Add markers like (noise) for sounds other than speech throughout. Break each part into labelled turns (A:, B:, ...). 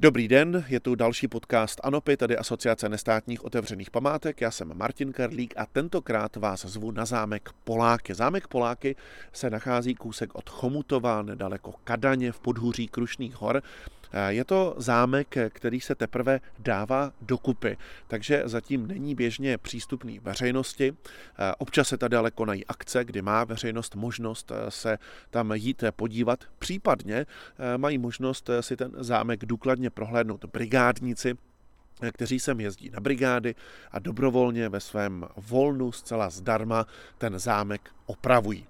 A: Dobrý den, je tu další podcast Anopy, tedy Asociace nestátních otevřených památek. Já jsem Martin Karlík a tentokrát vás zvu na zámek Poláky. Zámek Poláky se nachází kousek od Chomutova, nedaleko Kadaně v podhůří Krušných hor je to zámek, který se teprve dává dokupy, takže zatím není běžně přístupný veřejnosti. Eh, občas se tady ale konají akce, kdy má veřejnost možnost eh, se tam jít podívat. Případně mají možnost si ten zámek důkladně prohlédnout brigádníci, kteří sem jezdí na brigády a dobrovolně ve svém volnu zcela zdarma ten zámek opravují.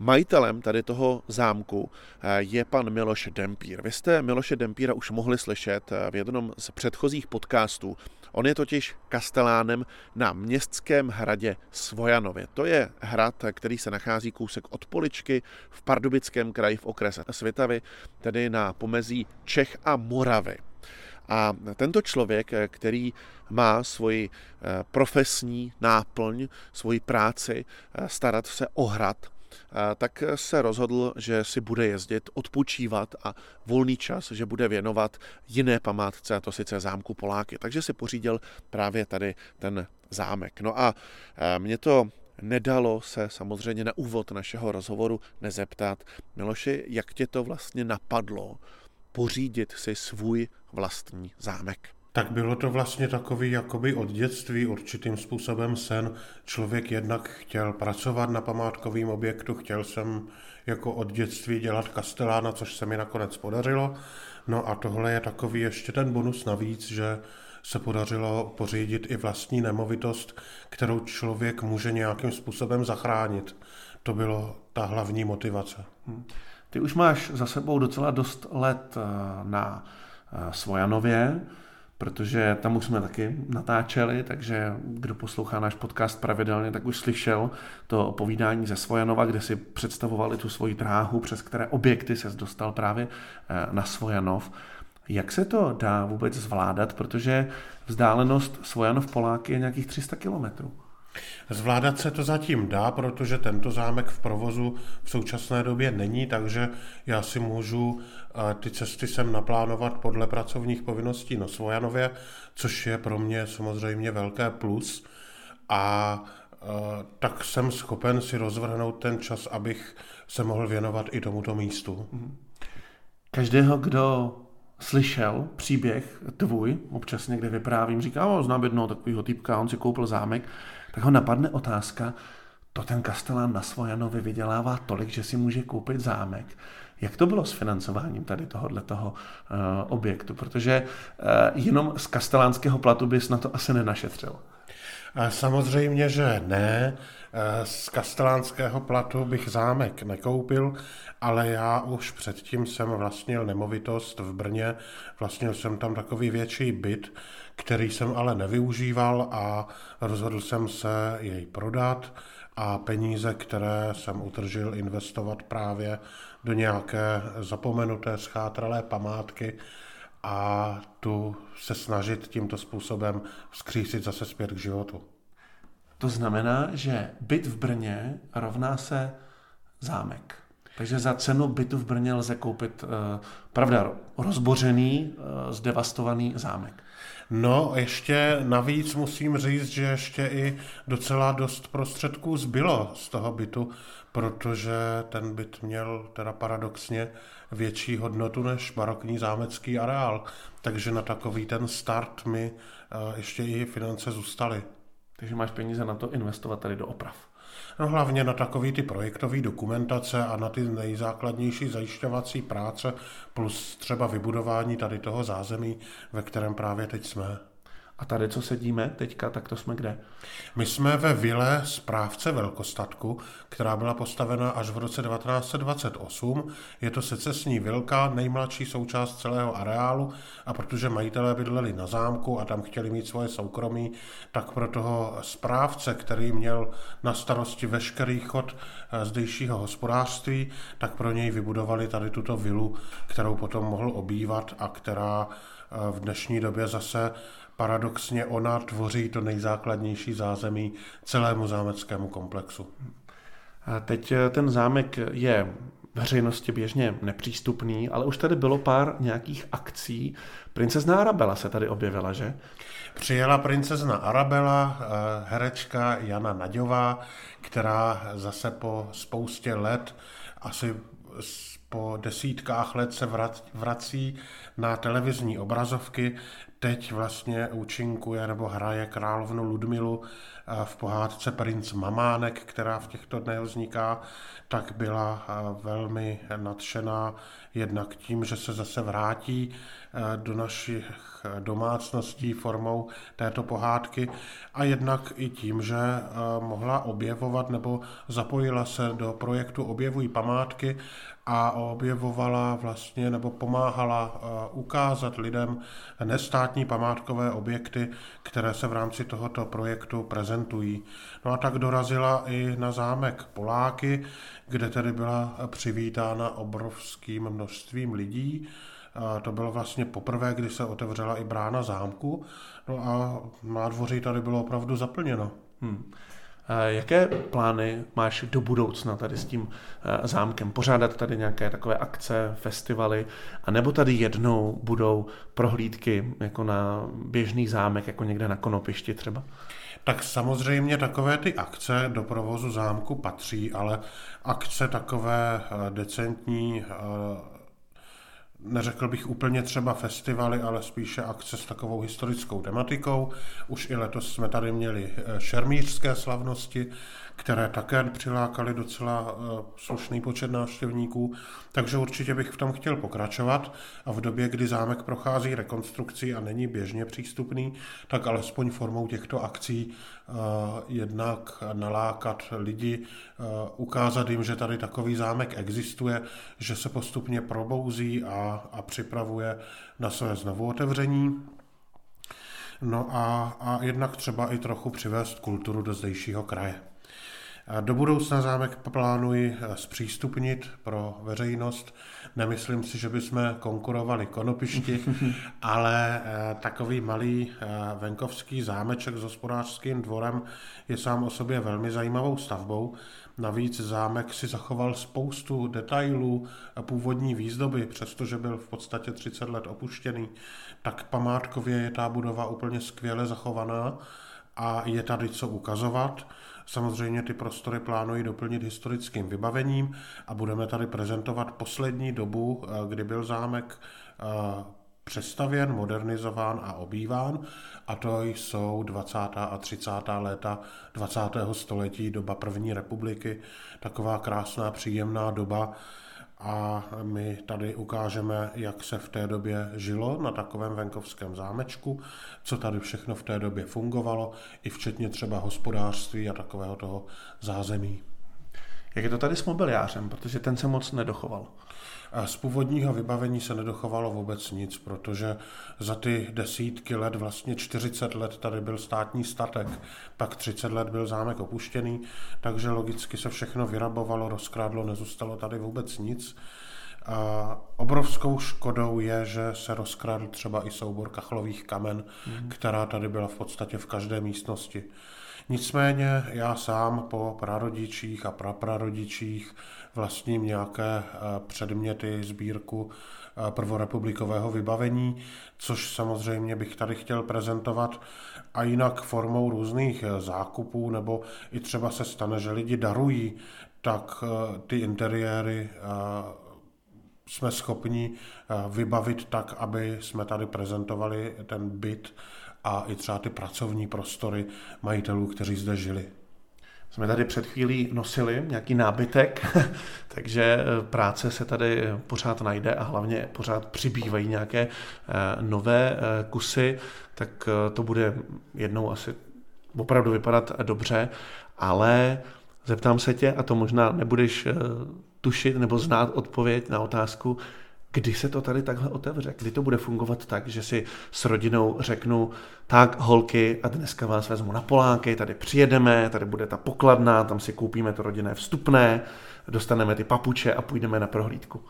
A: Majitelem tady toho zámku eh, je pan Miloš Dempír. Vy jste Miloše Dempíra už mohli slyšet eh, v jednom z předchozích podcastů. On je totiž kastelánem na městském hradě Svojanově. To je hrad, který se nachází kousek od Poličky v Pardubickém kraji v okrese Svitavy, tedy na pomezí Čech a Moravy. A tento člověk, eh, který má svoji profesní náplň, svoji práci, starat se o hrad, tak se rozhodl, že si bude jezdit, odpočívat a volný čas, že bude věnovat jiné památce, a to sice zámku Poláky. Takže si pořídil právě tady ten zámek. No a mě to nedalo se samozřejmě na úvod našeho rozhovoru nezeptat, Miloši, jak tě to vlastně napadlo pořídit si svůj vlastní zámek?
B: Tak bylo to vlastně takový jakoby od dětství určitým způsobem sen. Člověk jednak chtěl pracovat na památkovém objektu, chtěl jsem jako od dětství dělat kastelána, což se mi nakonec podařilo. No a tohle je takový ještě ten bonus navíc, že se podařilo pořídit i vlastní nemovitost, kterou člověk může nějakým způsobem zachránit. To bylo ta hlavní motivace. Hm.
A: Ty už máš za sebou docela dost let eh, na eh, Svojanově protože tam už jsme taky natáčeli, takže kdo poslouchá náš podcast pravidelně, tak už slyšel to povídání ze Svojanova, kde si představovali tu svoji dráhu, přes které objekty se dostal právě eh, na Svojanov. Jak se to dá vůbec zvládat, protože vzdálenost Svojanov Poláky je nějakých 300 kilometrů?
B: Zvládat se to zatím dá, protože tento zámek v provozu v současné době není, takže já si můžu eh, ty cesty sem naplánovat podle pracovních povinností na Svojanově, což je pro mě samozřejmě velké plus. A eh, tak jsem schopen si rozvrhnout ten čas, abych se mohl věnovat i tomuto místu. Mhm.
A: Každého, kdo slyšel příběh tvůj, občas někde vyprávím, říká, o, znám jednoho takového typka, on si koupil zámek, tak ho napadne otázka, to ten kastelán na Svojanovi vydělává tolik, že si může koupit zámek. Jak to bylo s financováním tady tohohle toho uh, objektu? Protože uh, jenom z kastelánského platu bys na to asi nenašetřil.
B: Samozřejmě, že ne. Eh, z kastelánského platu bych zámek nekoupil, ale já už předtím jsem vlastnil nemovitost v Brně. Vlastnil jsem tam takový větší byt, který jsem ale nevyužíval a rozhodl jsem se jej prodat a peníze, které jsem utržil, investovat právě do nějaké zapomenuté, schátralé památky a tu se snažit tímto způsobem vzkřísit zase zpět k životu.
A: To znamená, že byt v Brně rovná se zámek. Takže za cenu bytu v Brně lze koupit, eh, pravda, rozbořený, eh, zdevastovaný zámek.
B: No, ještě navíc musím říct, že ještě i docela dost prostředků zbylo z toho bytu, protože ten byt měl teda paradoxně větší hodnotu než barokní zámecký areál. Takže na takový ten start mi eh, ještě i finance zůstaly.
A: Takže máš peníze na to investovat tady do oprav.
B: No hlavně na takový ty projektové dokumentace a na ty nejzákladnější zajišťovací práce plus třeba vybudování tady toho zázemí, ve kterém právě teď jsme.
A: A tady, co sedíme teďka, tak to jsme kde?
B: My jsme ve vile správce velkostatku, která byla postavena až v roce 1928. Je to secesní vilka, nejmladší součást celého areálu a protože majitelé bydleli na zámku a tam chtěli mít svoje soukromí, tak pro toho správce, který měl na starosti veškerý chod eh, zdejšího hospodářství, tak pro něj vybudovali tady tuto vilu, kterou potom mohl obývat a která eh, v dnešní době zase paradoxně ona tvoří to nejzákladnější zázemí celému zámeckému komplexu.
A: A teď eh, ten zámek je veřejnosti běžně nepřístupný, ale už tady bylo pár nějakých akcí. Princezna Arabela se tady objevila, že?
B: Přijela princezna Arabela, eh, herečka Jana Naďová, která zase po spoustě let, asi po desítkách let se vrací na televizní obrazovky. Teď vlastně účinkuje nebo hraje královnu Ludmilu eh, v pohádce Princ Mamánek, která v těchto dnech vzniká, tak byla eh, velmi nadšená jednak tím, že se zase vrátí eh, do našich domácností formou této pohádky a jednak i tím, že mohla objevovat nebo zapojila se do projektu Objevují památky a objevovala vlastně nebo pomáhala eh, ukázat lidem nestátní památkové objekty, které se v rámci tohoto projektu prezentují. No a tak dorazila i na zámek Poláky, kde tedy byla přivítána obrovským množstvím lidí. To bylo vlastně poprvé, kdy se otevřela i brána zámku, no a nádvoří tady bylo opravdu zaplněno. Hmm.
A: Jaké plány máš do budoucna tady s tím eh, zámkem? Pořádat tady nějaké takové akce, festivaly, a nebo tady jednou budou prohlídky jako na běžný zámek, jako někde na Konopišti třeba?
B: Tak samozřejmě takové ty akce do provozu zámku patří, ale akce takové eh, decentní eh, neřekl bych úplně třeba festivaly, ale spíše akce s takovou historickou tematikou. Už i letos jsme tady měli eh, šermířské slavnosti, které také přilákaly docela eh, slušný počet návštěvníků, takže určitě bych v tom chtěl pokračovat a v době, kdy zámek prochází rekonstrukcí a není běžně přístupný, tak alespoň formou těchto akcí eh, jednak nalákat lidi, eh, ukázat jim, že tady takový zámek existuje, že se postupně probouzí a, a připravuje na své znovu otevření. No a, a jednak třeba i trochu přivést kulturu do zdejšího kraje. Do budoucna zámek plánuji eh, zpřístupnit pro veřejnost. Nemyslím si, že bychom konkurovali konopišti, (laughs) ale eh, takový malý eh, venkovský zámeček s hospodářským dvorem je sám o sobě velmi zajímavou stavbou. Navíc zámek si zachoval spoustu detailů a původní výzdoby, přestože byl v podstatě 30 let opuštěný, tak památkově je ta budova úplně skvěle zachovaná a je tady co ukazovat. Samozřejmě ty prostory plánují doplnit historickým vybavením a budeme tady prezentovat poslední dobu, eh, kdy byl zámek eh, přestavěn, modernizován a obýván a to jsou 20. a 30. léta 20. století, doba první republiky, taková krásná, příjemná doba, a my tady ukážeme, jak se v té době žilo na takovém venkovském zámečku, co tady všechno v té době fungovalo, i včetně třeba hospodářství a takového toho zázemí.
A: Jak je to tady s mobiliářem, protože ten se moc nedochoval?
B: Z původního vybavení se nedochovalo vůbec nic, protože za ty desítky let, vlastně 40 let tady byl státní statek, pak 30 let byl zámek opuštěný, takže logicky se všechno vyrabovalo, rozkrádlo, nezůstalo tady vůbec nic. A obrovskou škodou je, že se rozkrádl třeba i soubor kachlových kamen, mm. která tady byla v podstatě v každé místnosti. Nicméně já sám po prarodičích a praprarodičích vlastním nějaké eh, předměty, sbírku eh, prvorepublikového vybavení, což samozřejmě bych tady chtěl prezentovat a jinak formou různých eh, zákupů, nebo i třeba se stane, že lidi darují, tak ty interiéry jsme schopni vybavit tak, aby jsme tady prezentovali ten byt a i třeba ty pracovní prostory majitelů, kteří zde žili.
A: Jsme tady před chvílí nosili nějaký nábytek, (laughs) takže eh, práce se tady pořád najde a hlavně pořád přibývají nějaké eh, nové eh, kusy, tak to bude jednou asi opravdu vypadat dobře, ale zeptám se tě, a to možná nebudeš tušit nebo znát odpověď na otázku, kdy se to tady takhle otevře, kdy to bude fungovat tak, že si s rodinou řeknu, tak holky a dneska vás vezmu na Poláky, tady přijedeme, tady bude ta pokladna, tam si koupíme to rodinné vstupné, dostaneme ty papuče a půjdeme na prohlídku.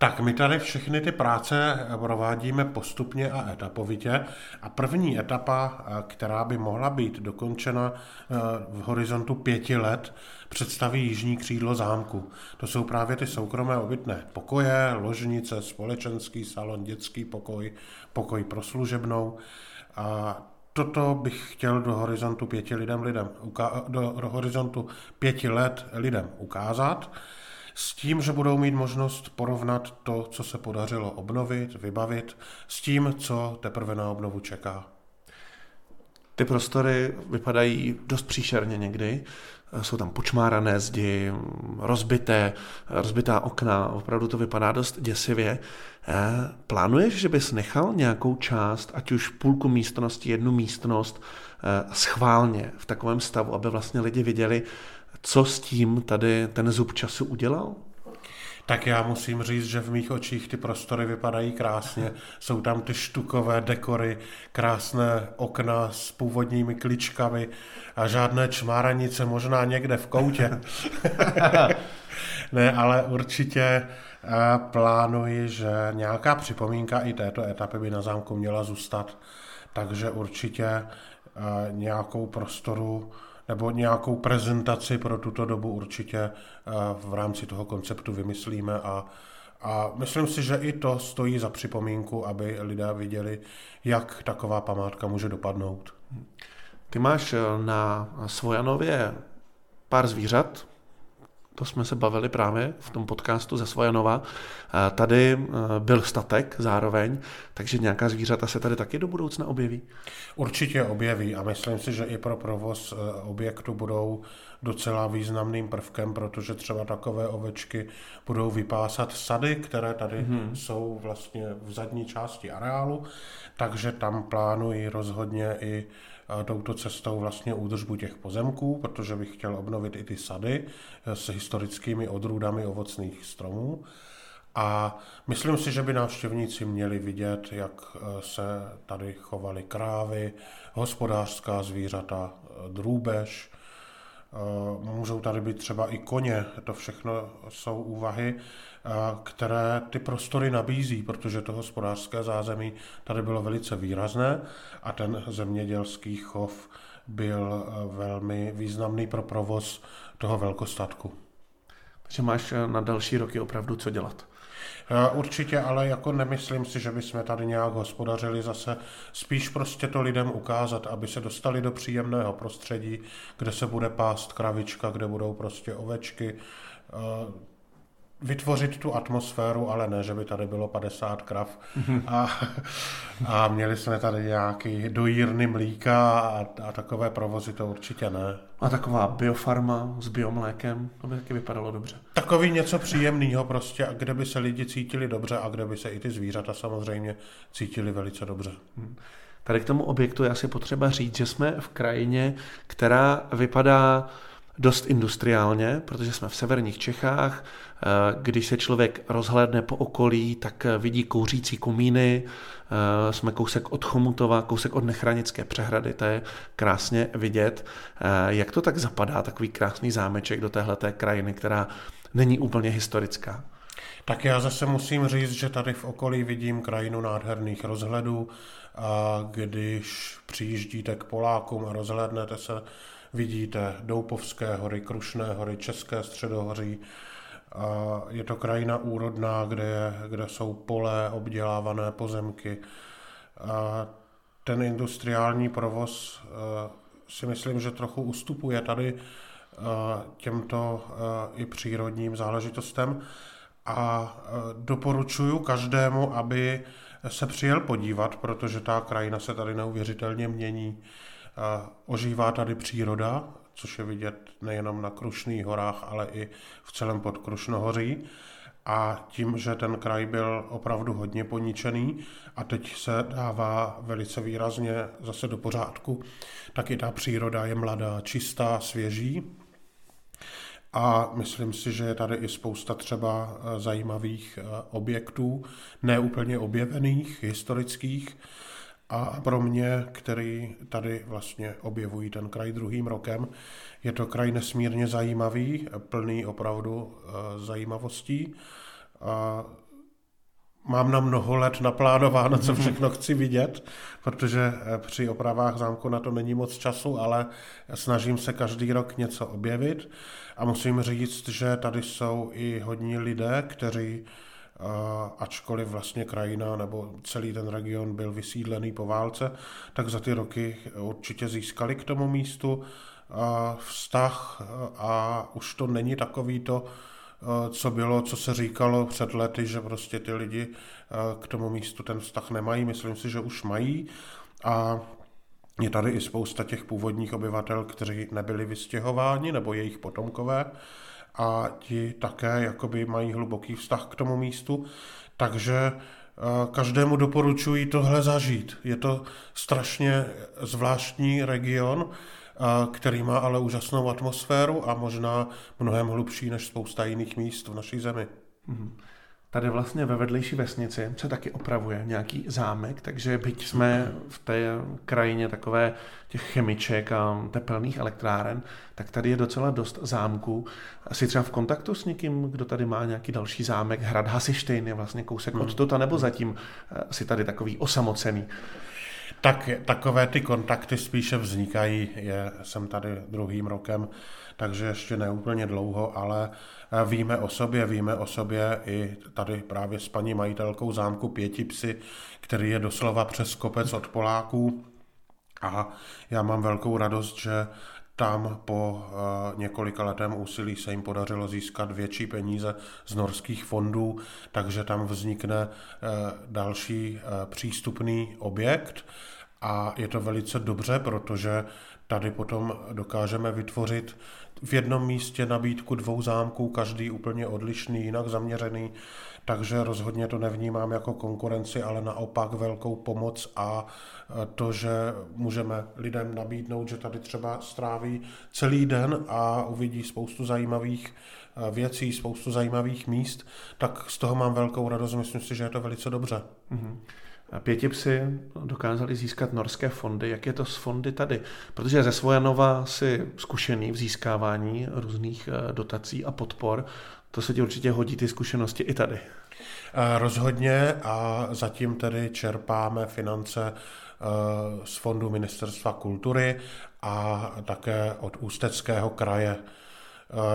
B: Tak my tady všechny ty práce provádíme postupně a etapovitě a první etapa, která by mohla být dokončena eh, v horizontu pěti let, představí jižní křídlo zámku. To jsou právě ty soukromé obytné pokoje, ložnice, společenský salon, dětský pokoj, pokoj pro služebnou. A toto bych chtěl do horizontu pěti lidem, lidem do horizontu pěti let lidem ukázat s tím, že budou mít možnost porovnat to, co se podařilo obnovit, vybavit, s tím, co teprve na obnovu čeká.
A: Ty prostory vypadají dost příšerně někdy. Jsou tam počmárané zdi, rozbité, rozbitá okna, opravdu to vypadá dost děsivě. Eh, plánuješ, že bys nechal nějakou část, ať už půlku místnosti, jednu místnost, eh, schválně v takovém stavu, aby vlastně lidi viděli, co s tím tady ten zub času udělal?
B: Tak já musím říct, že v mých očích ty prostory vypadají krásně. Jsou tam ty štukové dekory, krásné okna s původními kličkami a žádné čmáranice, možná někde v koutě. (laughs) ne, ale určitě eh, plánuji, že nějaká připomínka i této etapy by na zámku měla zůstat. Takže určitě eh, nějakou prostoru nebo nějakou prezentaci pro tuto dobu určitě eh, v rámci toho konceptu vymyslíme a, a myslím si, že i to stojí za připomínku, aby lidé viděli, jak taková památka může dopadnout.
A: Ty máš eh, na Svojanově pár zvířat, to jsme se bavili právě v tom podcastu ze Svojanova. Tady e, byl statek zároveň, takže nějaká zvířata se tady taky do budoucna objeví?
B: Určitě objeví a myslím si, že i pro provoz e, objektu budou docela významným prvkem, protože třeba takové ovečky budou vypásat sady, které tady hmm. jsou vlastně v zadní části areálu, takže tam plánují rozhodně i touto cestou vlastně údržbu těch pozemků, protože bych chtěl obnovit i ty sady eh, s historickými odrůdami ovocných stromů. A myslím si, že by návštěvníci měli vidět, jak eh, se tady chovaly krávy, hospodářská zvířata, eh, drůbež, můžou tady být třeba i koně, to všechno jsou úvahy, které ty prostory nabízí, protože to hospodářské zázemí tady bylo velice výrazné a ten zemědělský chov byl e, velmi významný pro provoz toho velkostatku.
A: Takže máš na další roky opravdu co dělat.
B: E, určitě, ale jako nemyslím si, že bychom tady nějak hospodařili zase. Spíš prostě to lidem ukázat, aby se dostali do příjemného prostředí, kde se bude pást kravička, kde budou prostě ovečky, vytvořit tu atmosféru, ale ne, že by tady bylo 50 krav a, a měli jsme tady nějaký dojírny mlíka a, a takové provozy, to určitě ne.
A: A taková biofarma s biomlékem, to by taky vypadalo dobře.
B: Takový něco příjemného prostě, kde by se lidi cítili dobře a kde by se i ty zvířata samozřejmě cítili velice dobře. Hmm.
A: Tady k tomu objektu je asi potřeba říct, že jsme v krajině, která vypadá dost industriálně, protože jsme v severních Čechách. Eh, když se člověk rozhlédne po okolí, tak eh, vidí kouřící komíny, eh, jsme kousek od Chomutova, kousek od Nechranické přehrady, to je krásně vidět. Jak to tak zapadá, takový krásný zámeček do téhleté krajiny, která není úplně historická?
B: Tak já zase musím říct, že tady v okolí vidím krajinu nádherných rozhledů a když přijíždíte k Polákům a rozhlednete se vidíte Doupovské hory, Krušné hory, České středohoří. A je to krajina úrodná, kde, je, kde jsou pole, obdělávané pozemky. A ten industriální provoz eh, si myslím, že trochu ustupuje tady eh, těmto eh, i přírodním záležitostem a doporučuji každému, aby se přijel podívat, protože ta krajina se tady neuvěřitelně mění. Ožívá tady příroda, což je vidět nejenom na Krušných horách, ale i v celém podkrušnohoří. A tím, že ten kraj byl opravdu hodně poničený a teď se dává velice výrazně zase do pořádku, tak i ta příroda je mladá, čistá, svěží. A myslím si, že je tady i spousta třeba eh, zajímavých eh, objektů, neúplně objevených, historických, a pro mě, který tady vlastně objevují ten kraj druhým rokem, je to kraj nesmírně zajímavý, plný opravdu eh, zajímavostí. A mám na mnoho let naplánováno, co (laughs) všechno chci vidět, protože eh, při opravách zámku na to není moc času, ale snažím se každý rok něco objevit a musím říct, že tady jsou i hodní lidé, kteří ačkoliv vlastně krajina nebo celý ten region byl vysídlený po válce, tak za ty roky určitě získali k tomu místu vztah a už to není takový to, co bylo, co se říkalo před lety, že prostě ty lidi k tomu místu ten vztah nemají. Myslím si, že už mají. A je tady i spousta těch původních obyvatel, kteří nebyli vystěhováni, nebo jejich potomkové, a ti také jakoby mají hluboký vztah k tomu místu. Takže eh, každému doporučuji tohle zažít. Je to strašně zvláštní region, který má ale úžasnou atmosféru a možná mnohem hlubší než spousta jiných míst v naší zemi. Mm-hmm.
A: Tady vlastně ve vedlejší vesnici se taky opravuje nějaký zámek, takže byť jsme v té krajině takové těch chemiček a tepelných elektráren, tak tady je docela dost zámků. Asi třeba v kontaktu s někým, kdo tady má nějaký další zámek, hrad Hasištejn je vlastně kousek hmm. od tota, nebo zatím eh, si tady takový osamocený?
B: Tak takové ty kontakty spíše vznikají, je, jsem tady druhým rokem, takže ještě neúplně dlouho, ale víme o sobě, víme o sobě i tady právě s paní majitelkou zámku Pěti psy, který je doslova přes kopec od Poláků. A já mám velkou radost, že tam po uh, několika letém úsilí se jim podařilo získat větší peníze z norských fondů, takže tam vznikne uh, další uh, přístupný objekt a je to velice dobře, protože tady potom dokážeme vytvořit v jednom místě nabídku dvou zámků, každý úplně odlišný, jinak zaměřený, takže rozhodně to nevnímám jako konkurenci, ale naopak velkou pomoc a to, že můžeme lidem nabídnout, že tady třeba stráví celý den a uvidí spoustu zajímavých eh, věcí, spoustu zajímavých míst, tak z toho mám velkou radost. Myslím si, že je to velice dobře. Mm-hmm.
A: Pěti psy dokázali získat norské fondy. Jak je to s fondy tady? Protože ze Svojanova si zkušený v získávání různých eh, dotací a podpor. To se ti určitě hodí ty zkušenosti i tady.
B: Eh, rozhodně a zatím tedy čerpáme finance eh, z fondu Ministerstva kultury a také od Ústeckého kraje.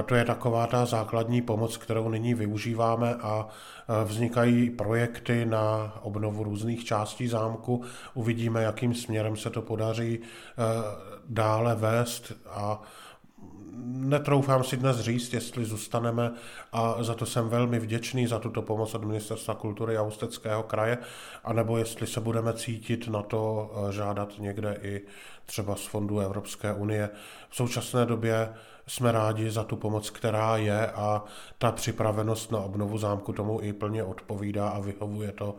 B: To je taková ta základní pomoc, kterou nyní využíváme a vznikají projekty na obnovu různých částí zámku. Uvidíme, jakým směrem se to podaří dále vést a netroufám si dnes říct, jestli zůstaneme a za to jsem velmi vděčný za tuto pomoc od Ministerstva kultury a Ústeckého kraje, anebo jestli se budeme cítit na to žádat někde i třeba z fondů Evropské unie. V současné době jsme rádi za tu pomoc, která je a ta připravenost na obnovu zámku tomu i plně odpovídá a vyhovuje to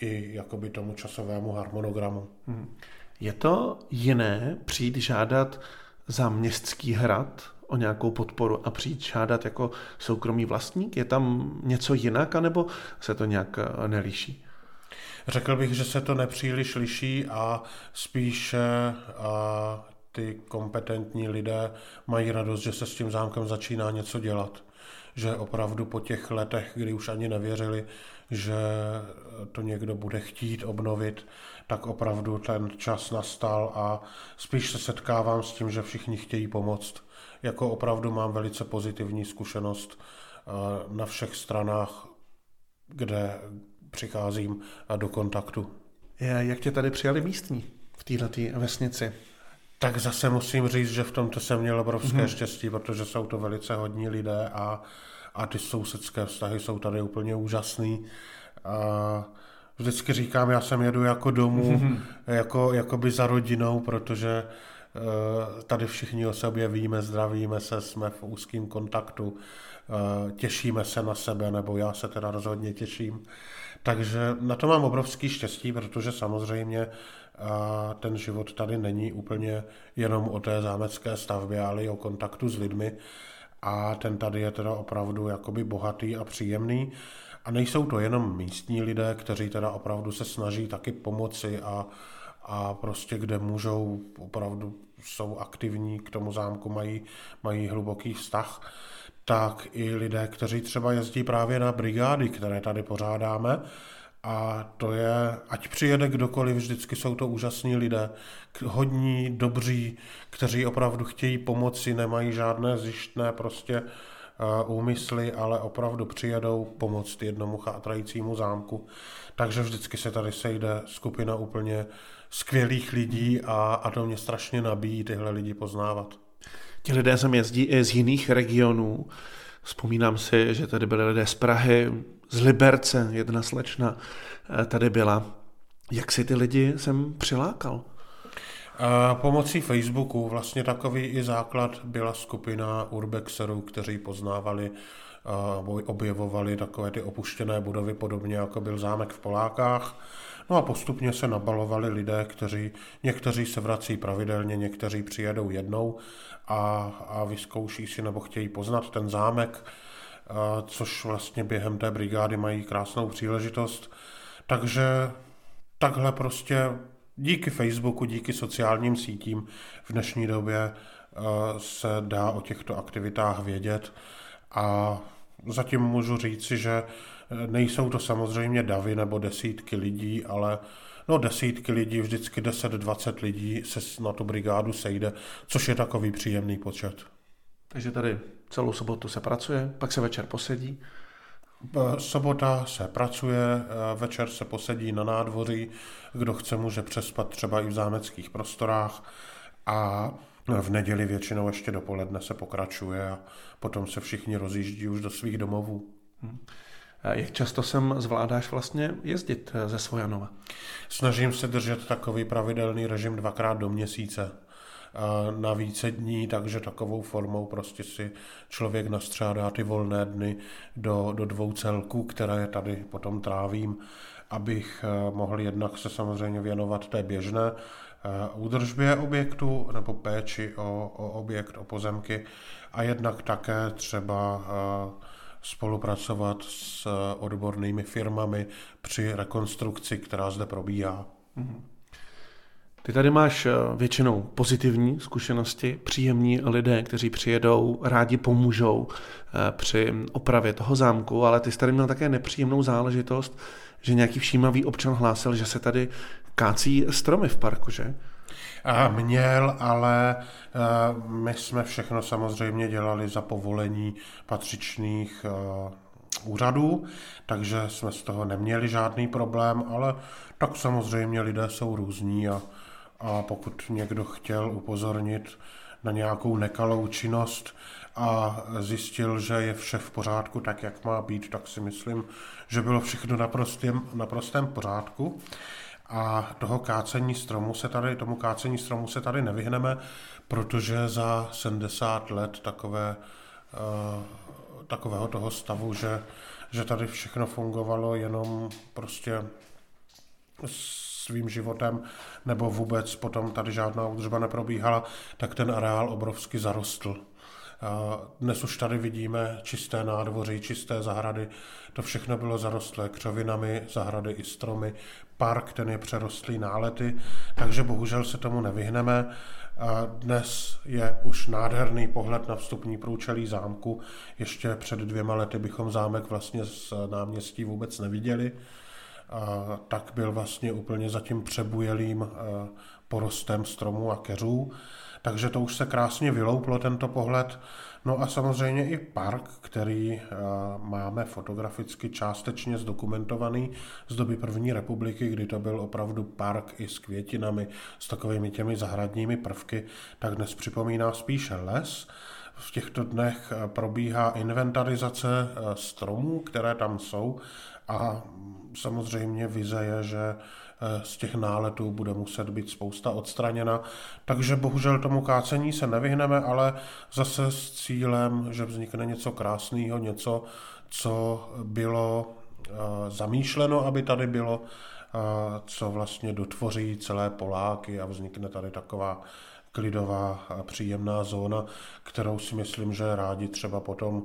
B: i jakoby tomu časovému harmonogramu. Hmm.
A: Je to jiné přijít žádat za městský hrad o nějakou podporu a přijít žádat jako soukromý vlastník? Je tam něco jinak, anebo se to nějak eh, nelíší?
B: Řekl bych, že se to nepříliš liší a spíše ty kompetentní lidé mají radost, že se s tím zámkem začíná něco dělat. Že opravdu po těch letech, kdy už ani nevěřili, že to někdo bude chtít obnovit, tak opravdu ten čas nastal a spíš se setkávám s tím, že všichni chtějí pomoct. Jako opravdu mám velice pozitivní zkušenost eh, na všech stranách, kde přicházím do kontaktu.
A: Jak tě tady přijali místní v této vesnici?
B: Tak zase musím říct, že v tomto jsem měl obrovské mm-hmm. štěstí, protože jsou to velice hodní lidé a, a ty sousedské vztahy jsou tady úplně úžasný. A vždycky říkám, já sem jedu jako domů, mm-hmm. jako, jako by za rodinou, protože uh, tady všichni o sobě víme, zdravíme se, jsme v úzkém kontaktu, uh, těšíme se na sebe, nebo já se teda rozhodně těším. Takže na to mám obrovský štěstí, protože samozřejmě a ten život tady není úplně jenom o té zámecké stavbě, ale i o kontaktu s lidmi a ten tady je teda opravdu jakoby bohatý a příjemný. A nejsou to jenom místní lidé, kteří teda opravdu se snaží taky pomoci a, a prostě kde můžou, opravdu jsou aktivní, k tomu zámku mají, mají hluboký vztah, tak i lidé, kteří třeba jezdí právě na brigády, které tady pořádáme, A to je, ať přijede kdokoliv, vždycky jsou to úžasní lidé, hodní, dobří, kteří opravdu chtějí pomoci, nemají žádné zjištné prostě úmysly, ale opravdu přijedou pomoct jednomu chátrajícímu zámku. Takže vždycky se tady sejde skupina úplně skvělých lidí a, a to mě strašně nabíjí tyhle lidi poznávat.
A: Ti lidé sem jezdí i z jiných regionů. Vzpomínám si, že tady byli lidé z Prahy, z Liberce, jedna slečna eh, tady byla. Jak si ty lidi jsem přilákal?
B: Pomocí Facebooku vlastně takový i základ byla skupina urbexerů, kteří poznávali objevovali takové ty opuštěné budovy, podobně jako byl zámek v Polákách. No a postupně se nabalovali lidé, kteří, někteří se vrací pravidelně, někteří přijedou jednou a, a vyzkouší si nebo chtějí poznat ten zámek, což vlastně během té brigády mají krásnou příležitost. Takže takhle prostě díky Facebooku, díky sociálním sítím v dnešní době se dá o těchto aktivitách vědět a zatím můžu říci, že nejsou to samozřejmě davy nebo desítky lidí, ale no desítky lidí, vždycky 10-20 lidí se na tu brigádu sejde, což je takový příjemný počet.
A: Takže tady celou sobotu se pracuje, pak se večer posedí.
B: Sobota se pracuje, večer se posedí na nádvoří, kdo chce, může přespat třeba i v zámeckých prostorách a v neděli většinou ještě dopoledne se pokračuje a potom se všichni rozjíždí už do svých domovů. Hmm.
A: Jak často sem zvládáš vlastně jezdit ze Svojanova?
B: Snažím se držet takový pravidelný režim dvakrát do měsíce na více dní, takže takovou formou prostě si člověk nastřádá ty volné dny do, do dvou celků, které tady potom trávím, abych eh, mohl jednak se samozřejmě věnovat té běžné eh, údržbě objektu nebo péči o, o objekt, o pozemky a jednak také třeba eh, spolupracovat s odbornými firmami při rekonstrukci, která zde probíhá. Mm-hmm.
A: Ty tady máš eh, většinou pozitivní zkušenosti, příjemní lidé, kteří přijedou, rádi pomůžou eh, při opravě toho zámku, ale ty jsi tady měl také nepříjemnou záležitost, že nějaký všímavý občan hlásil, že se tady kácí stromy v parku, že?
B: A měl, ale eh, my jsme všechno samozřejmě dělali za povolení patřičných úřadů, takže jsme z toho neměli žádný problém, ale tak samozřejmě lidé jsou různí a a pokud někdo chtěl upozornit na nějakou nekalou činnost a zjistil, že je vše v pořádku tak, jak má být, tak si myslím, že bylo všechno naprostém, naprostém pořádku. A toho kácení stromu se tady, tomu kácení stromu se tady nevyhneme, protože za 70 let takové, uh, takového toho stavu, že, že tady všechno fungovalo jenom prostě svým životem, nebo vůbec potom tady žádná údržba neprobíhala, tak ten areál obrovsky zarostl. Dnes už tady vidíme čisté nádvoří, čisté zahrady. To všechno bylo zarostlé křovinami, zahrady i stromy. Park, ten je přerostlý nálety, takže bohužel se tomu nevyhneme. Dnes je už nádherný pohled na vstupní průčelí zámku. Ještě před dvěma lety bychom zámek vlastně z náměstí vůbec neviděli tak byl vlastně úplně zatím přebujelým eh, porostem stromů a keřů. Takže to už se krásně vylouplo, tento pohled. No a samozřejmě i park, který eh, máme fotograficky částečně zdokumentovaný z doby první republiky, kdy to byl opravdu park i s květinami, s takovými těmi zahradními prvky, tak dnes připomíná spíše les. V těchto dnech eh, probíhá inventarizace stromů, které tam jsou a samozřejmě vize je, že eh, z těch náletů bude muset být spousta odstraněna. Takže bohužel tomu kácení se nevyhneme, ale zase s cílem, že vznikne něco krásného, něco, co bylo eh, zamýšleno, aby tady bylo, eh, co vlastně dotvoří celé Poláky a vznikne tady taková klidová a příjemná zóna, kterou si myslím, že rádi třeba potom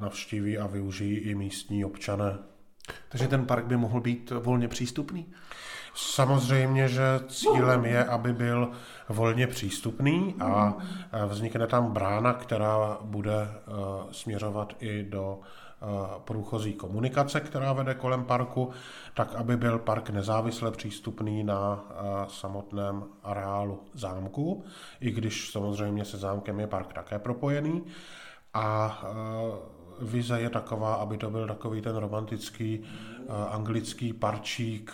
B: navštíví a využijí i místní občané.
A: Takže ten park by mohl být volně přístupný?
B: Samozřejmě, že cílem je, aby byl volně přístupný a vznikne tam brána, která bude směřovat i do průchozí komunikace, která vede kolem parku, tak aby byl park nezávisle přístupný na samotném areálu zámku, i když samozřejmě se zámkem je park také propojený. A vize je taková, aby to byl takový ten romantický anglický parčík,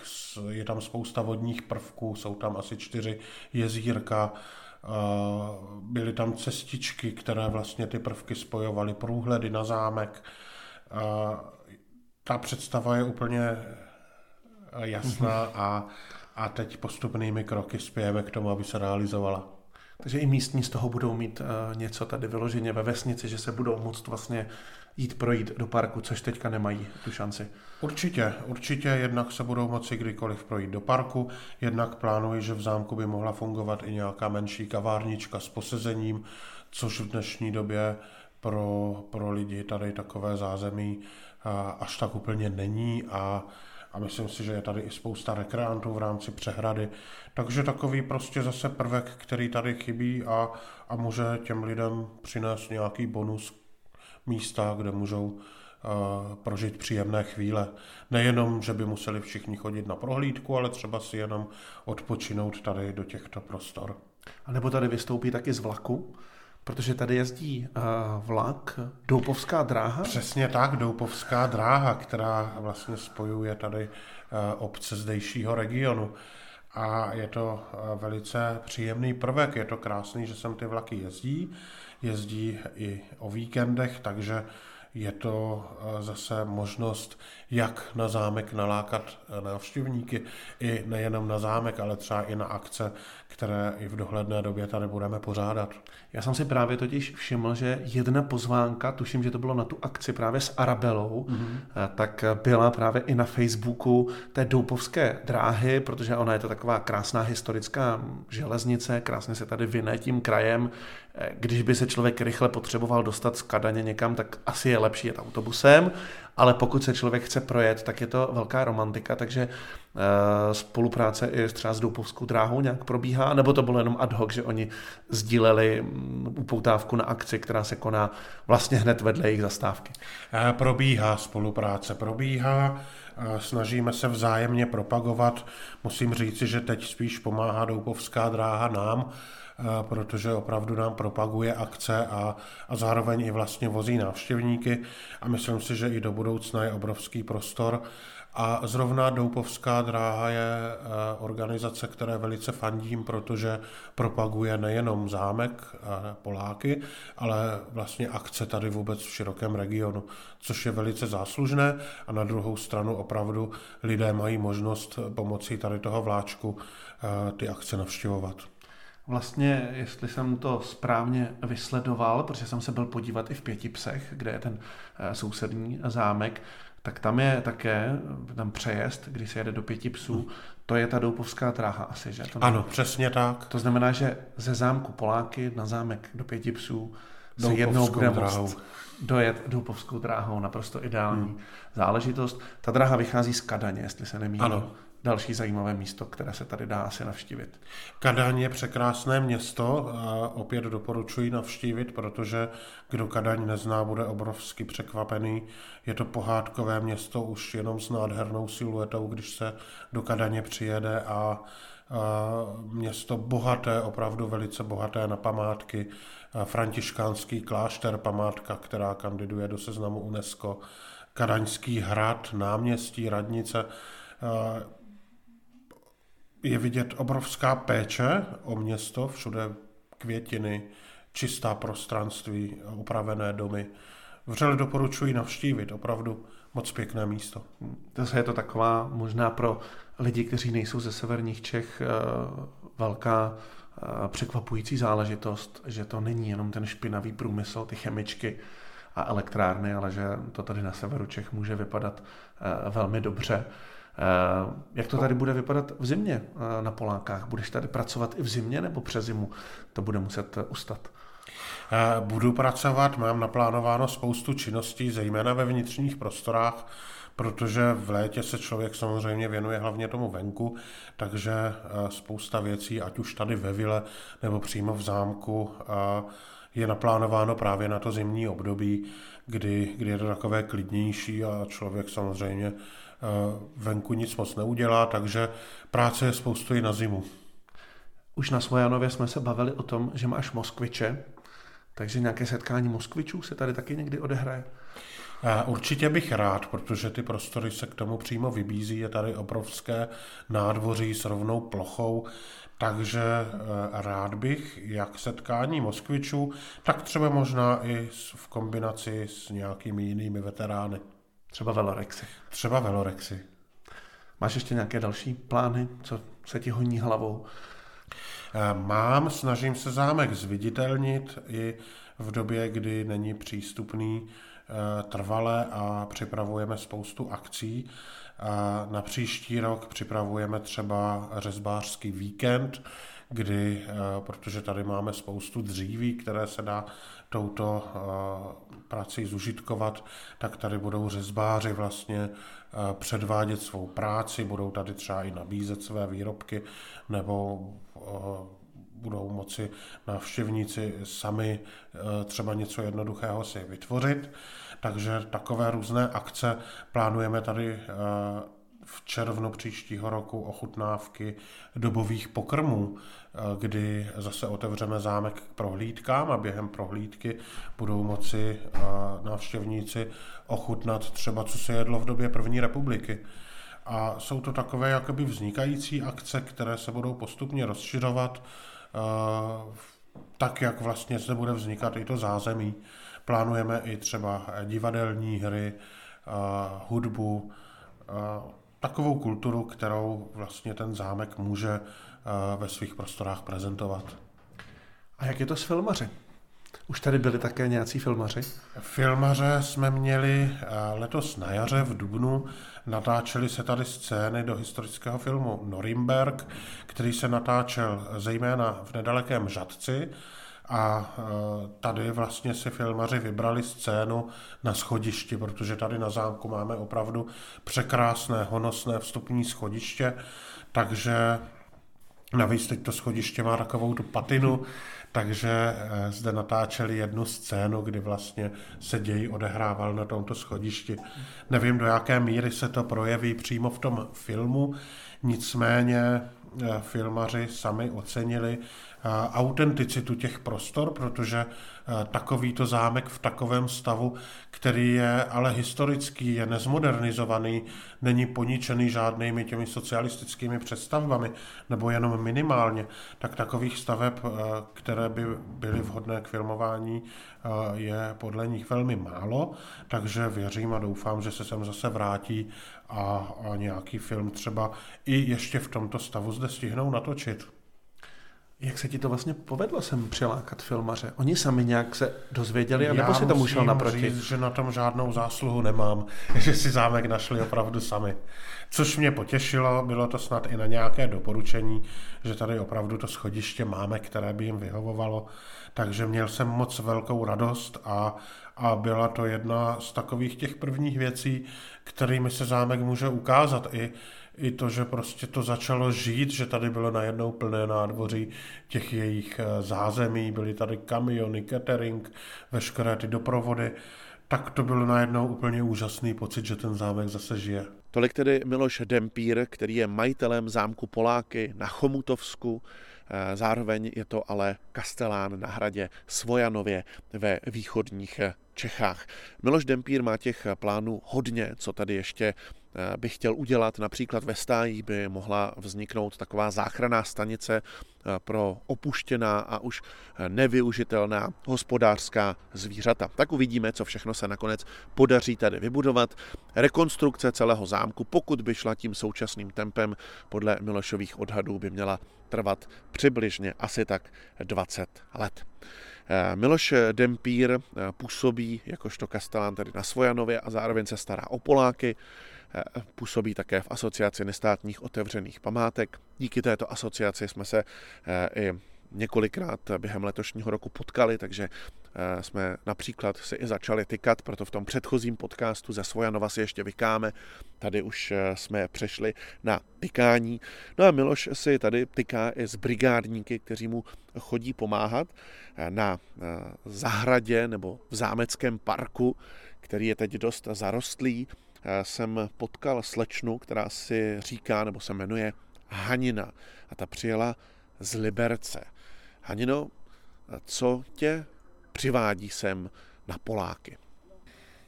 B: je tam spousta vodních prvků, jsou tam asi čtyři jezírka, byly tam cestičky, které vlastně ty prvky spojovaly, průhledy na zámek, ta představa je úplně eh, jasná mhm. a, a teď postupnými kroky spějeme k tomu, aby se realizovala.
A: Takže i místní z toho budou mít uh, něco tady vyloženě ve vesnici, že se budou moct vlastně jít projít do parku, což teďka nemají tu šanci.
B: Určitě, určitě jednak se budou moci kdykoliv projít do parku, jednak plánuji, že v zámku by mohla fungovat i nějaká menší kavárnička s posezením, což v dnešní době pro, pro lidi tady takové zázemí až tak úplně není a, a myslím si, že je tady i spousta rekreantů v rámci přehrady. Takže takový prostě zase prvek, který tady chybí a, a může těm lidem přinést nějaký bonus místa, kde můžou uh, prožít příjemné chvíle. Nejenom, že by museli všichni chodit na prohlídku, ale třeba si jenom odpočinout tady do těchto prostor.
A: A nebo tady vystoupí taky z vlaku, Protože tady jezdí uh, vlak, Doupovská dráha?
B: Přesně tak, Doupovská dráha, která vlastně spojuje tady uh, obce zdejšího regionu. A je to velice příjemný prvek, je to krásný, že sem ty vlaky jezdí, jezdí i o víkendech, takže je to zase možnost, jak na zámek nalákat návštěvníky, i nejenom na zámek, ale třeba i na akce, které i v dohledné době tady budeme pořádat.
A: Já jsem si právě totiž všiml, že jedna pozvánka, tuším, že to bylo na tu akci právě s Arabelou, mm-hmm. tak byla právě i na Facebooku té Doupovské dráhy, protože ona je to taková krásná historická železnice, krásně se tady vyne tím krajem. Eh, když by se člověk rychle potřeboval dostat z Kadaně někam, tak asi je lepší jet autobusem, ale pokud se člověk chce projet, tak je to velká romantika, takže uh, spolupráce i třeba s Doupovskou dráhou nějak probíhá, nebo to bylo jenom ad hoc, že oni sdíleli mm, upoutávku na akci, která se koná vlastně hned vedle jejich zastávky.
B: Eh, probíhá spolupráce, probíhá, eh, snažíme se vzájemně propagovat. Musím říci, že teď spíš pomáhá Doupovská dráha nám, protože opravdu nám propaguje akce a, a zároveň i vlastně vozí návštěvníky a myslím si, že i do budoucna je obrovský prostor. A zrovna Doupovská dráha je e, organizace, které velice fandím, protože propaguje nejenom zámek a Poláky, ale vlastně akce tady vůbec v širokém regionu, což je velice záslužné a na druhou stranu opravdu lidé mají možnost pomocí tady toho vláčku ty akce navštěvovat.
A: Vlastně, jestli jsem to správně vysledoval, protože jsem se byl podívat i v Pětipsech, kde je ten eh, sousední zámek, tak tam je také tam přejezd, když se jede do pěti psů, to je ta Doupovská dráha asi, že? To
B: ano, přesně tak.
A: To znamená, že ze zámku Poláky na zámek do pěti psů se jednou bude moct dojet Doupovskou dráhou, naprosto ideální hmm. záležitost. Ta dráha vychází z Kadaně, jestli se nemýlím.
B: Ano,
A: další zajímavé místo, které se tady dá asi navštívit.
B: Kadaň je překrásné město a opět doporučuji navštívit, protože kdo Kadaň nezná, bude obrovsky překvapený. Je to pohádkové město už jenom s nádhernou siluetou, když se do Kadaně přijede a město bohaté, opravdu velice bohaté na památky. Františkánský klášter, památka, která kandiduje do seznamu UNESCO. Kadaňský hrad, náměstí, radnice je vidět obrovská péče o město, všude květiny, čistá prostranství, upravené domy. Vřele doporučuji navštívit, opravdu moc pěkné místo.
A: To je to taková možná pro lidi, kteří nejsou ze severních Čech, eh, velká eh, překvapující záležitost, že to není jenom ten špinavý průmysl, ty chemičky a elektrárny, ale že to tady na severu Čech může vypadat eh, velmi dobře. Eh, jak to tady bude vypadat v zimě eh, na Polákách? Budeš tady pracovat i v zimě nebo přes zimu? To bude muset eh, ustat.
B: Budu pracovat, mám naplánováno spoustu činností, zejména ve vnitřních prostorách, protože v létě se člověk samozřejmě věnuje hlavně tomu venku, takže spousta věcí, ať už tady ve vile nebo přímo v zámku, je naplánováno právě na to zimní období, kdy, kdy je to takové klidnější a člověk samozřejmě venku nic moc neudělá, takže práce je spoustu i na zimu.
A: Už na Svojanově jsme se bavili o tom, že máš Moskviče, takže nějaké setkání Moskvičů se tady taky někdy odehraje?
B: Určitě bych rád, protože ty prostory se k tomu přímo vybízí. Je tady obrovské nádvoří s rovnou plochou, takže eh, rád bych jak setkání Moskvičů, tak třeba možná i v kombinaci s nějakými jinými veterány.
A: Třeba velorexy.
B: Třeba velorexy.
A: Máš ještě nějaké další plány, co se ti honí hlavou?
B: Eh, mám, snažím se zámek zviditelnit i v době, kdy není přístupný Eh, trvale a připravujeme spoustu akcí. A na příští rok připravujeme třeba řezbářský víkend, kdy, eh, protože tady máme spoustu dříví, které se dá touto eh, prací zužitkovat, tak tady budou řezbáři vlastně předvádět svou práci, budou tady třeba i nabízet své výrobky nebo budou moci návštěvníci sami eh, třeba něco jednoduchého si vytvořit. Takže takové různé akce plánujeme tady eh, v červnu příštího roku ochutnávky dobových pokrmů, eh, kdy zase otevřeme zámek k prohlídkám a během prohlídky budou moci návštěvníci ochutnat třeba, co se jedlo v době první republiky. A jsou to takové jakoby vznikající akce, které se budou postupně rozšiřovat tak, jak vlastně zde bude vznikat i to zázemí. Plánujeme i třeba divadelní hry, hudbu, takovou kulturu, kterou vlastně ten zámek může ve svých prostorách prezentovat.
A: A jak je to s filmaři? Už tady byli také nějací filmaři?
B: Filmaře jsme měli eh, letos na jaře v Dubnu. Natáčely se tady scény do historického filmu Norimberg, který se natáčel zejména v nedalekém Žadci. A eh, tady vlastně si filmaři vybrali scénu na schodišti, protože tady na zámku máme opravdu překrásné, honosné vstupní schodiště, takže navíc teď to schodiště má takovou tu patinu, takže eh, zde natáčeli jednu scénu, kdy vlastně se děj odehrával na tomto schodišti. Nevím, do jaké míry se to projeví přímo v tom filmu, nicméně eh, filmaři sami ocenili autenticitu těch prostor, protože takovýto zámek v takovém stavu, který je ale historický, je nezmodernizovaný, není poničený žádnými těmi socialistickými představbami, nebo jenom minimálně, tak takových staveb, které by byly vhodné k filmování, je podle nich velmi málo, takže věřím a doufám, že se sem zase vrátí a, a nějaký film třeba i ještě v tomto stavu zde stihnou natočit.
A: Jak se ti to vlastně povedlo sem přilákat filmaře? Oni sami nějak se dozvěděli, a nebo si tomu šel naproti?
B: Říct, že na tom žádnou zásluhu nemám, (laughs) že si zámek našli opravdu sami. Což mě potěšilo, bylo to snad i na nějaké doporučení, že tady opravdu to schodiště máme, které by jim vyhovovalo. Takže měl jsem moc velkou radost a, a byla to jedna z takových těch prvních věcí, kterými se zámek může ukázat. I i to, že prostě to začalo žít, že tady bylo najednou plné nádvoří těch jejich eh, zázemí, byly tady kamiony, catering, veškeré ty doprovody, tak to byl najednou úplně úžasný pocit, že ten zámek zase žije.
C: Tolik tedy Miloš Dempír, který je majitelem zámku Poláky na Chomutovsku, eh, zároveň je to ale kastelán na hradě Svojanově ve východních eh, Čechách. Miloš Dempír má těch plánů hodně, co tady ještě Eh, bych chtěl udělat. Například ve stáji by mohla vzniknout taková záchranná stanice eh, pro opuštěná a už eh, nevyužitelná hospodářská zvířata. Tak uvidíme, co všechno se nakonec podaří tady vybudovat. Rekonstrukce celého zámku, pokud by šla tím současným tempem, podle Milošových odhadů by měla trvat přibližně asi tak 20 let. Miloš Dempír působí jakožto kastelán tady na Svojanově a zároveň se stará o Poláky. Eh, působí také v asociaci nestátních otevřených památek. Díky této asociaci jsme se eh, i
A: několikrát během letošního roku potkali, takže eh, jsme například si i začali tykat, proto v tom předchozím podcastu ze Svojanova si ještě vykáme. Tady už eh, jsme přešli na tykání. No a Miloš si tady tyká i s brigádníky, kteří mu chodí pomáhat na zahradě nebo v zámeckém parku, který je teď dost zarostlý. Jsem potkal slečnu, která si říká nebo se jmenuje Hanina a ta přijela z Liberce. Hanino, co tě přivádí sem na Poláky?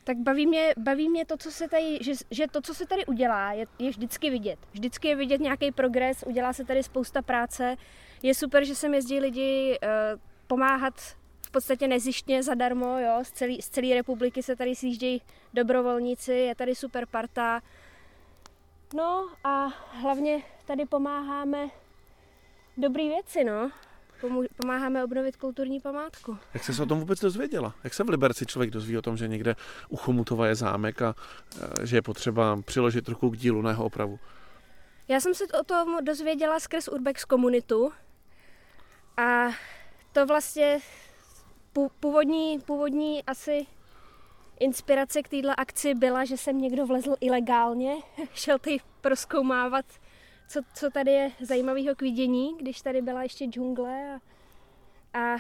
D: Tak baví mě, baví mě to, co se tady, že, že to, co se tady udělá, je, je vždycky vidět. Vždycky je vidět nějaký progres, udělá se tady spousta práce. Je super, že sem jezdí lidi uh, pomáhat v podstatě nezištně zadarmo, jo, z celé z celé republiky se tady sjíždějí dobrovolníci, je tady super parta. No a hlavně tady pomáháme dobrý věci, no. Pomáháme obnovit kulturní památku.
A: Jak jsi se o tom vůbec dozvěděla? Jak se v Liberci člověk dozví o tom, že někde u Chomutova je zámek a e, že je potřeba přiložit ruku k dílu na jeho opravu?
D: Já jsem se o tom dozvěděla skrz Urbex komunitu a to vlastně původní, původní asi inspirace k této akci byla, že jsem někdo vlezl ilegálně, (laughs) šel tady proskoumávat co, co tady je zajímavého k vidění, když tady byla ještě džungle a, a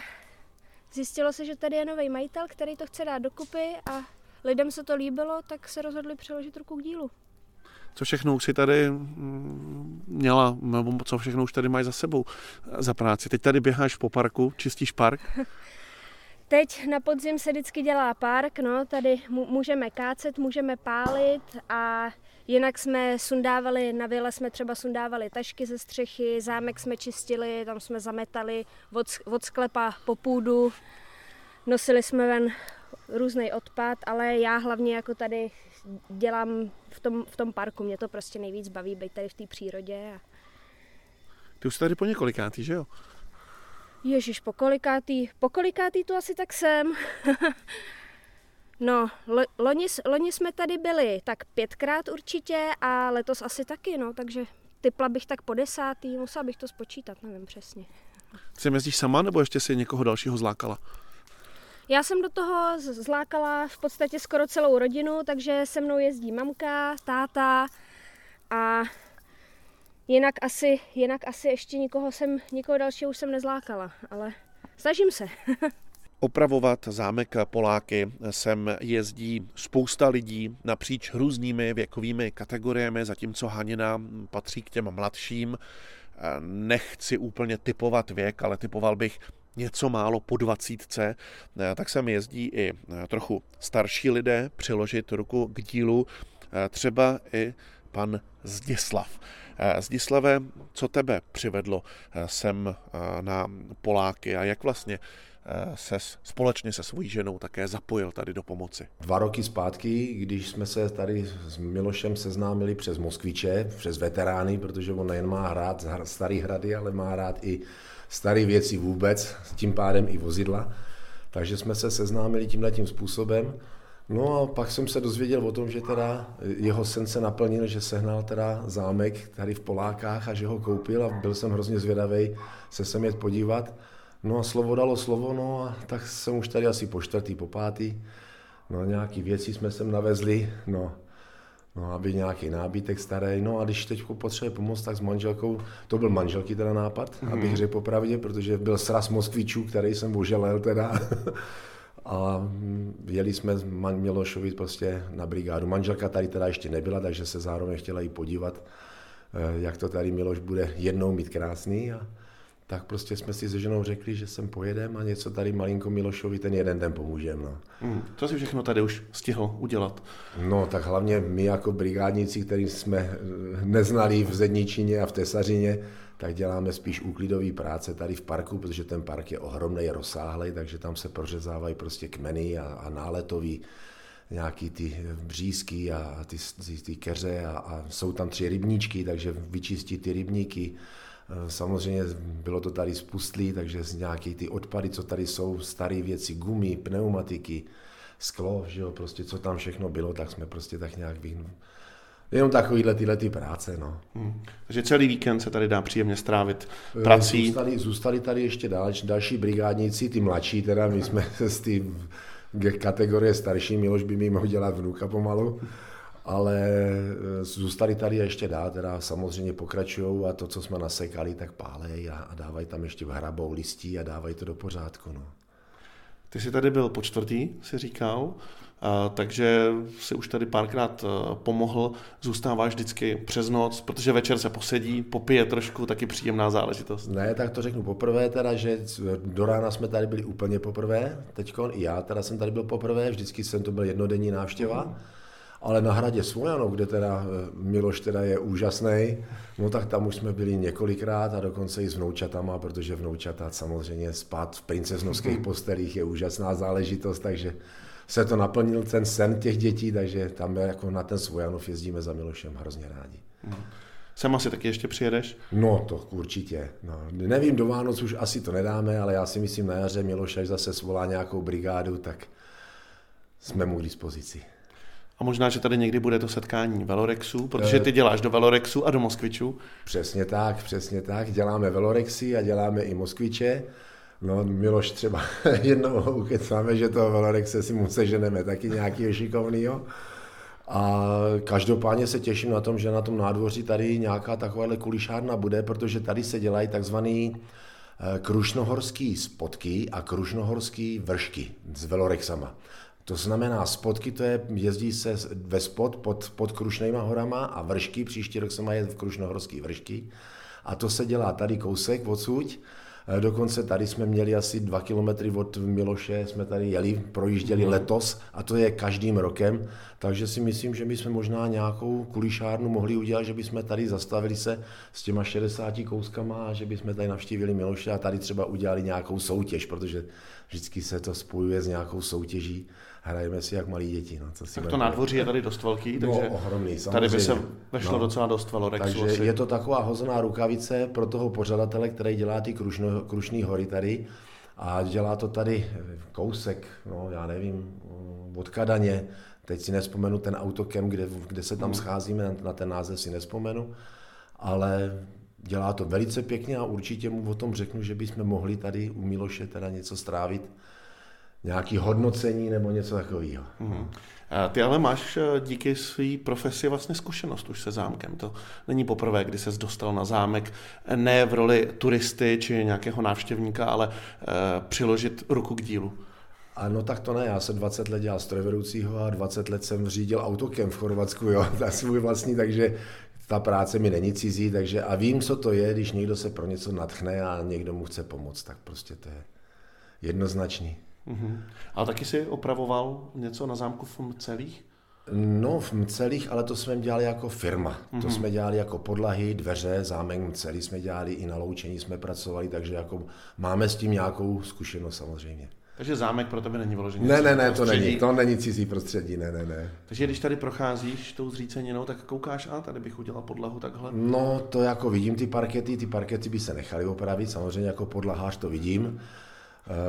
D: zjistilo se, že tady je nový majitel, který to chce dát dokupy a lidem se to líbilo, tak se rozhodli přeložit ruku k dílu.
A: Co všechno už si tady mm, měla, nebo co všechno už tady máš za sebou za práci? Teď tady běháš po parku, čistíš park? (laughs)
D: Teď na podzim se vždycky dělá park, no, tady můžeme kácet, můžeme pálit a jinak jsme sundávali, na vile jsme třeba sundávali tašky ze střechy, zámek jsme čistili, tam jsme zametali od, od sklepa po půdu, nosili jsme ven různý odpad, ale já hlavně jako tady dělám v tom, v tom parku, mě to prostě nejvíc baví být tady v té přírodě. A...
A: Ty už jsi tady po několikátý, že jo?
D: Ježíš, po kolikátý, po kolikátý tu asi tak jsem. (laughs) no, lo, loni, loni jsme tady byli tak pětkrát určitě a letos asi taky, no, takže typla bych tak po desátý, musela bych to spočítat, nevím přesně.
A: Ty jezdíš sama nebo ještě si někoho dalšího zlákala?
D: Já jsem do toho zlákala v podstatě skoro celou rodinu, takže se mnou jezdí mamka, táta a Jinak asi, jinak asi ještě nikoho jsem, nikoho dalšího už jsem nezlákala, ale snažím se. (laughs)
A: Opravovat zámek Poláky sem jezdí spousta lidí napříč různými věkovými kategoriemi, zatímco Hanina patří k těm mladším. Nechci úplně typovat věk, ale typoval bych něco málo po dvacítce, tak sem jezdí i trochu starší lidé přiložit ruku k dílu, třeba i pan Zdislav. Zdislave, co tebe přivedlo sem na Poláky a jak vlastně se společně se svojí ženou také zapojil tady do pomoci?
E: Dva roky zpátky, když jsme se tady s Milošem seznámili přes Moskviče, přes veterány, protože on nejen má rád starý hrady, ale má rád i staré věci vůbec, tím pádem i vozidla. Takže jsme se seznámili tímhle tím způsobem. No a pak jsem se dozvěděl o tom, že teda jeho sen se naplnil, že sehnal teda zámek tady v Polákách a že ho koupil a byl jsem hrozně zvědavý se sem jet podívat. No a slovo dalo slovo, no a tak jsem už tady asi po čtvrtý, po pátý. No nějaký věci jsme sem navezli, no, no aby nějaký nábytek starý. No a když teď potřebuje pomoct, tak s manželkou, to byl manželky teda nápad, mm-hmm. abych řekl popravdě, protože byl sraz Moskvičů, který jsem oželel teda. (laughs) a jeli jsme z Milošovi prostě na brigádu. Manželka tady teda ještě nebyla, takže se zároveň chtěla i podívat, eh, jak to tady Miloš bude jednou mít krásný. A tak prostě jsme si se ženou řekli, že sem pojedem a něco tady malinko Milošovi ten jeden den pomůžeme. No.
A: Hmm, co si všechno tady už stihl udělat?
E: No, tak hlavně my jako brigádníci, který jsme eh, neznali v Zedničině a v Tesařině, tak děláme spíš úklidové práce tady v parku, protože ten park je ohromný, rozsáhlý, takže tam se prořezávají prostě kmeny a, a náletový nějaký ty břízky a ty, ty, ty keře a, a jsou tam tři rybníčky, takže vyčistí ty rybníky. E, samozřejmě bylo to tady spustlý, takže z nějaký ty odpady, co tady jsou, staré věci, gumy, pneumatiky, sklo, že jo, prostě co tam všechno bylo, tak jsme prostě tak nějak Jenom takovýhle tyhle ty práce, no.
A: Hmm. Takže celý víkend se tady dá příjemně strávit prací.
E: Zůstali, zůstali tady ještě dal, další brigádníci, ty mladší, teda my jsme (laughs) z té kategorie starší, Miloš by mi mohl dělat vnuka pomalu, ale e, zůstali tady ještě dál, teda samozřejmě pokračují a to, co jsme nasekali, tak pálej a, a dávají tam ještě v hrabou listí a dávají to do pořádku, no.
A: Ty jsi tady byl po čtvrtý, si říkal, a, takže si už tady párkrát e, pomohl, zůstáváš vždycky přes noc, protože večer se posedí, popije trošku, taky příjemná záležitost.
E: Ne, tak to řeknu poprvé teda, že do rána jsme tady byli úplně poprvé, teďkon i já teda jsem tady byl poprvé, vždycky jsem to byl jednodenní návštěva. Mm ale na hradě Svojanov, kde teda eh, Miloš teda je úžasný, no tak tam už jsme byli několikrát a dokonce i s vnoučatama, protože vnoučata samozřejmě spát v princeznovských mhm. postelích je úžasná záležitost, takže se to naplnil ten sen těch dětí, takže tam jako na ten Svojanov jezdíme za Milošem hrozně rádi.
A: Mhm. Sem asi taky ještě přijedeš?
E: No, to určitě. No, nevím, do Vánoc už asi to nedáme, ale já si myslím na jaře Miloš, až zase svolá nějakou brigádu, tak jsme mu k dispozici.
A: A možná, že tady někdy bude to setkání Velorexu, protože ty děláš do Velorexu a do Moskviču.
E: Přesně tak, přesně tak. Děláme Velorexy a děláme i Moskviče. No, Miloš třeba (laughs) jednou ukecáme, že toho Velorexe si mu seženeme taky nějaký šikovnýho. A každopádně se těším na tom, že na tom nádvoří tady nějaká takováhle kulišárna bude, protože tady se dělají takzvaný eh, krušnohorský spotky a krušnohorský vršky s velorexama. To znamená, spotky to je, jezdí se ve spod pod, pod Krušnejma horama a vršky, příští rok se mají v Krušnohorský vršky. A to se dělá tady kousek odsud. E, dokonce tady jsme měli asi dva kilometry od Miloše, jsme tady jeli, projížděli mm. letos a to je každým rokem. Takže si myslím, že bychom možná nějakou kulišárnu mohli udělat, že bychom tady zastavili se s těma 60 kouskama a že bychom tady navštívili Miloše a tady třeba udělali nějakou soutěž, protože vždycky se to spojuje s nějakou soutěží hrajeme si jak malí děti. No, co si
A: tak to nádvoří je tady dost velký, no, takže
E: no, ohromný, samozřejmě.
A: tady by se vešlo no, docela dost velorexu.
E: Takže asi. je to taková hozená rukavice pro toho pořadatele, který dělá ty krušno, krušný hory tady a dělá to tady kousek, no já nevím, od Kadaně, teď si nespomenu ten autokem, kde, kde se tam hmm. scházíme, na ten název si nespomenu, ale dělá to velice pěkně a určitě mu o tom řeknu, že bychom mohli tady u Miloše teda něco strávit nějaký hodnocení nebo něco takového. Hmm.
A: Ty ale máš eh, díky své profesi vlastně zkušenost už se zámkem. To není poprvé, kdy ses dostal na zámek, ne v roli turisty či nějakého návštěvníka, ale uh, přiložit ruku k dílu.
E: Ano, tak to ne. Já jsem 20 let dělal strojvedoucího a 20 let jsem řídil autokem v Chorvatsku, jo, (laughs) to svůj vlastní, takže ta práce mi není cizí, takže a vím, co to je, když někdo se pro něco natchne a někdo mu chce pomoct, tak prostě to je jednoznačný.
A: Mm-hmm. Ale taky si opravoval něco na zámku v Mcelích?
E: No, v Mcelích, ale to jsme dělali jako firma. Mm-hmm. To mhm. jsme dělali jako podlahy, dveře, zámek Mcelí jsme dělali, i na loučení jsme pracovali, takže jako máme s tím nějakou zkušenost samozřejmě.
A: Takže zámek pro tebe není vyložený.
E: Ne, ne, ne, to není, to není cizí prostředí, ne, ne, ne.
A: Takže když tady procházíš tou zříceninou, tak koukáš, a tady bych udělal podlahu takhle?
E: No, to jako vidím ty parkety, ty parkety by se nechaly opravit, samozřejmě jako podlahář to vidím. Eh,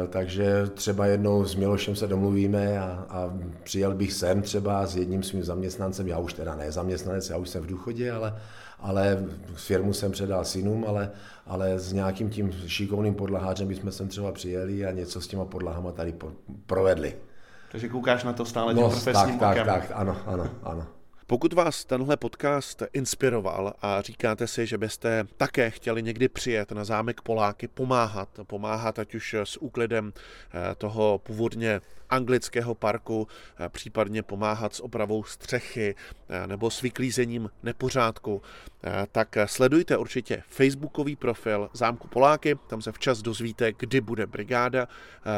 E: takže třeba jednou s Milošem se domluvíme a, a přijel bych sem třeba s jedním svým zaměstnancem, já už teda ne zaměstnanec, já už jsem v důchodě, ale, ale firmu jsem předal synům, ale, ale s nějakým tím šikovným podlahářem bychom sem třeba přijeli a něco s těma podlahama tady provedli.
A: Takže koukáš na to stále tím no, profesním
E: tak, tak, tak, ano, ano, ano.
C: Pokud vás tenhle podcast inspiroval a říkáte si, že byste také chtěli někdy přijet na zámek Poláky, pomáhat, pomáhat ať už s úklidem eh, toho původně anglického parku, eh, případně pomáhat s opravou střechy eh, nebo s vyklízením nepořádku, tak sledujte určitě facebookový profil Zámku Poláky, tam se včas dozvíte, kdy bude brigáda,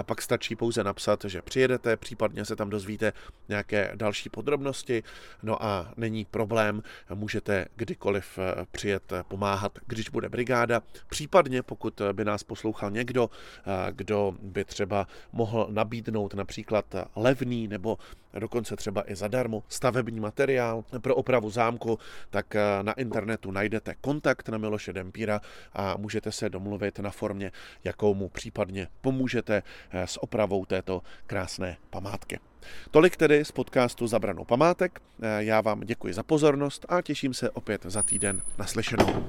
C: pak stačí pouze napsat, že přijedete, případně se tam dozvíte nějaké další podrobnosti, no a není problém, můžete kdykoliv eh, přijet eh, pomáhat, když bude brigáda. Případně, pokud by nás poslouchal někdo, eh, kdo by třeba mohl nabídnout například levný nebo dokonce třeba i zadarmo stavební materiál pro opravu zámku, tak na internetu najdete kontakt na Miloše Dempíra a můžete se domluvit na formě, jakou mu případně pomůžete s opravou této krásné památky.
A: Tolik tedy z podcastu Zabranou památek. Eh, já vám děkuji za pozornost a těším se opět za týden naslyšenou.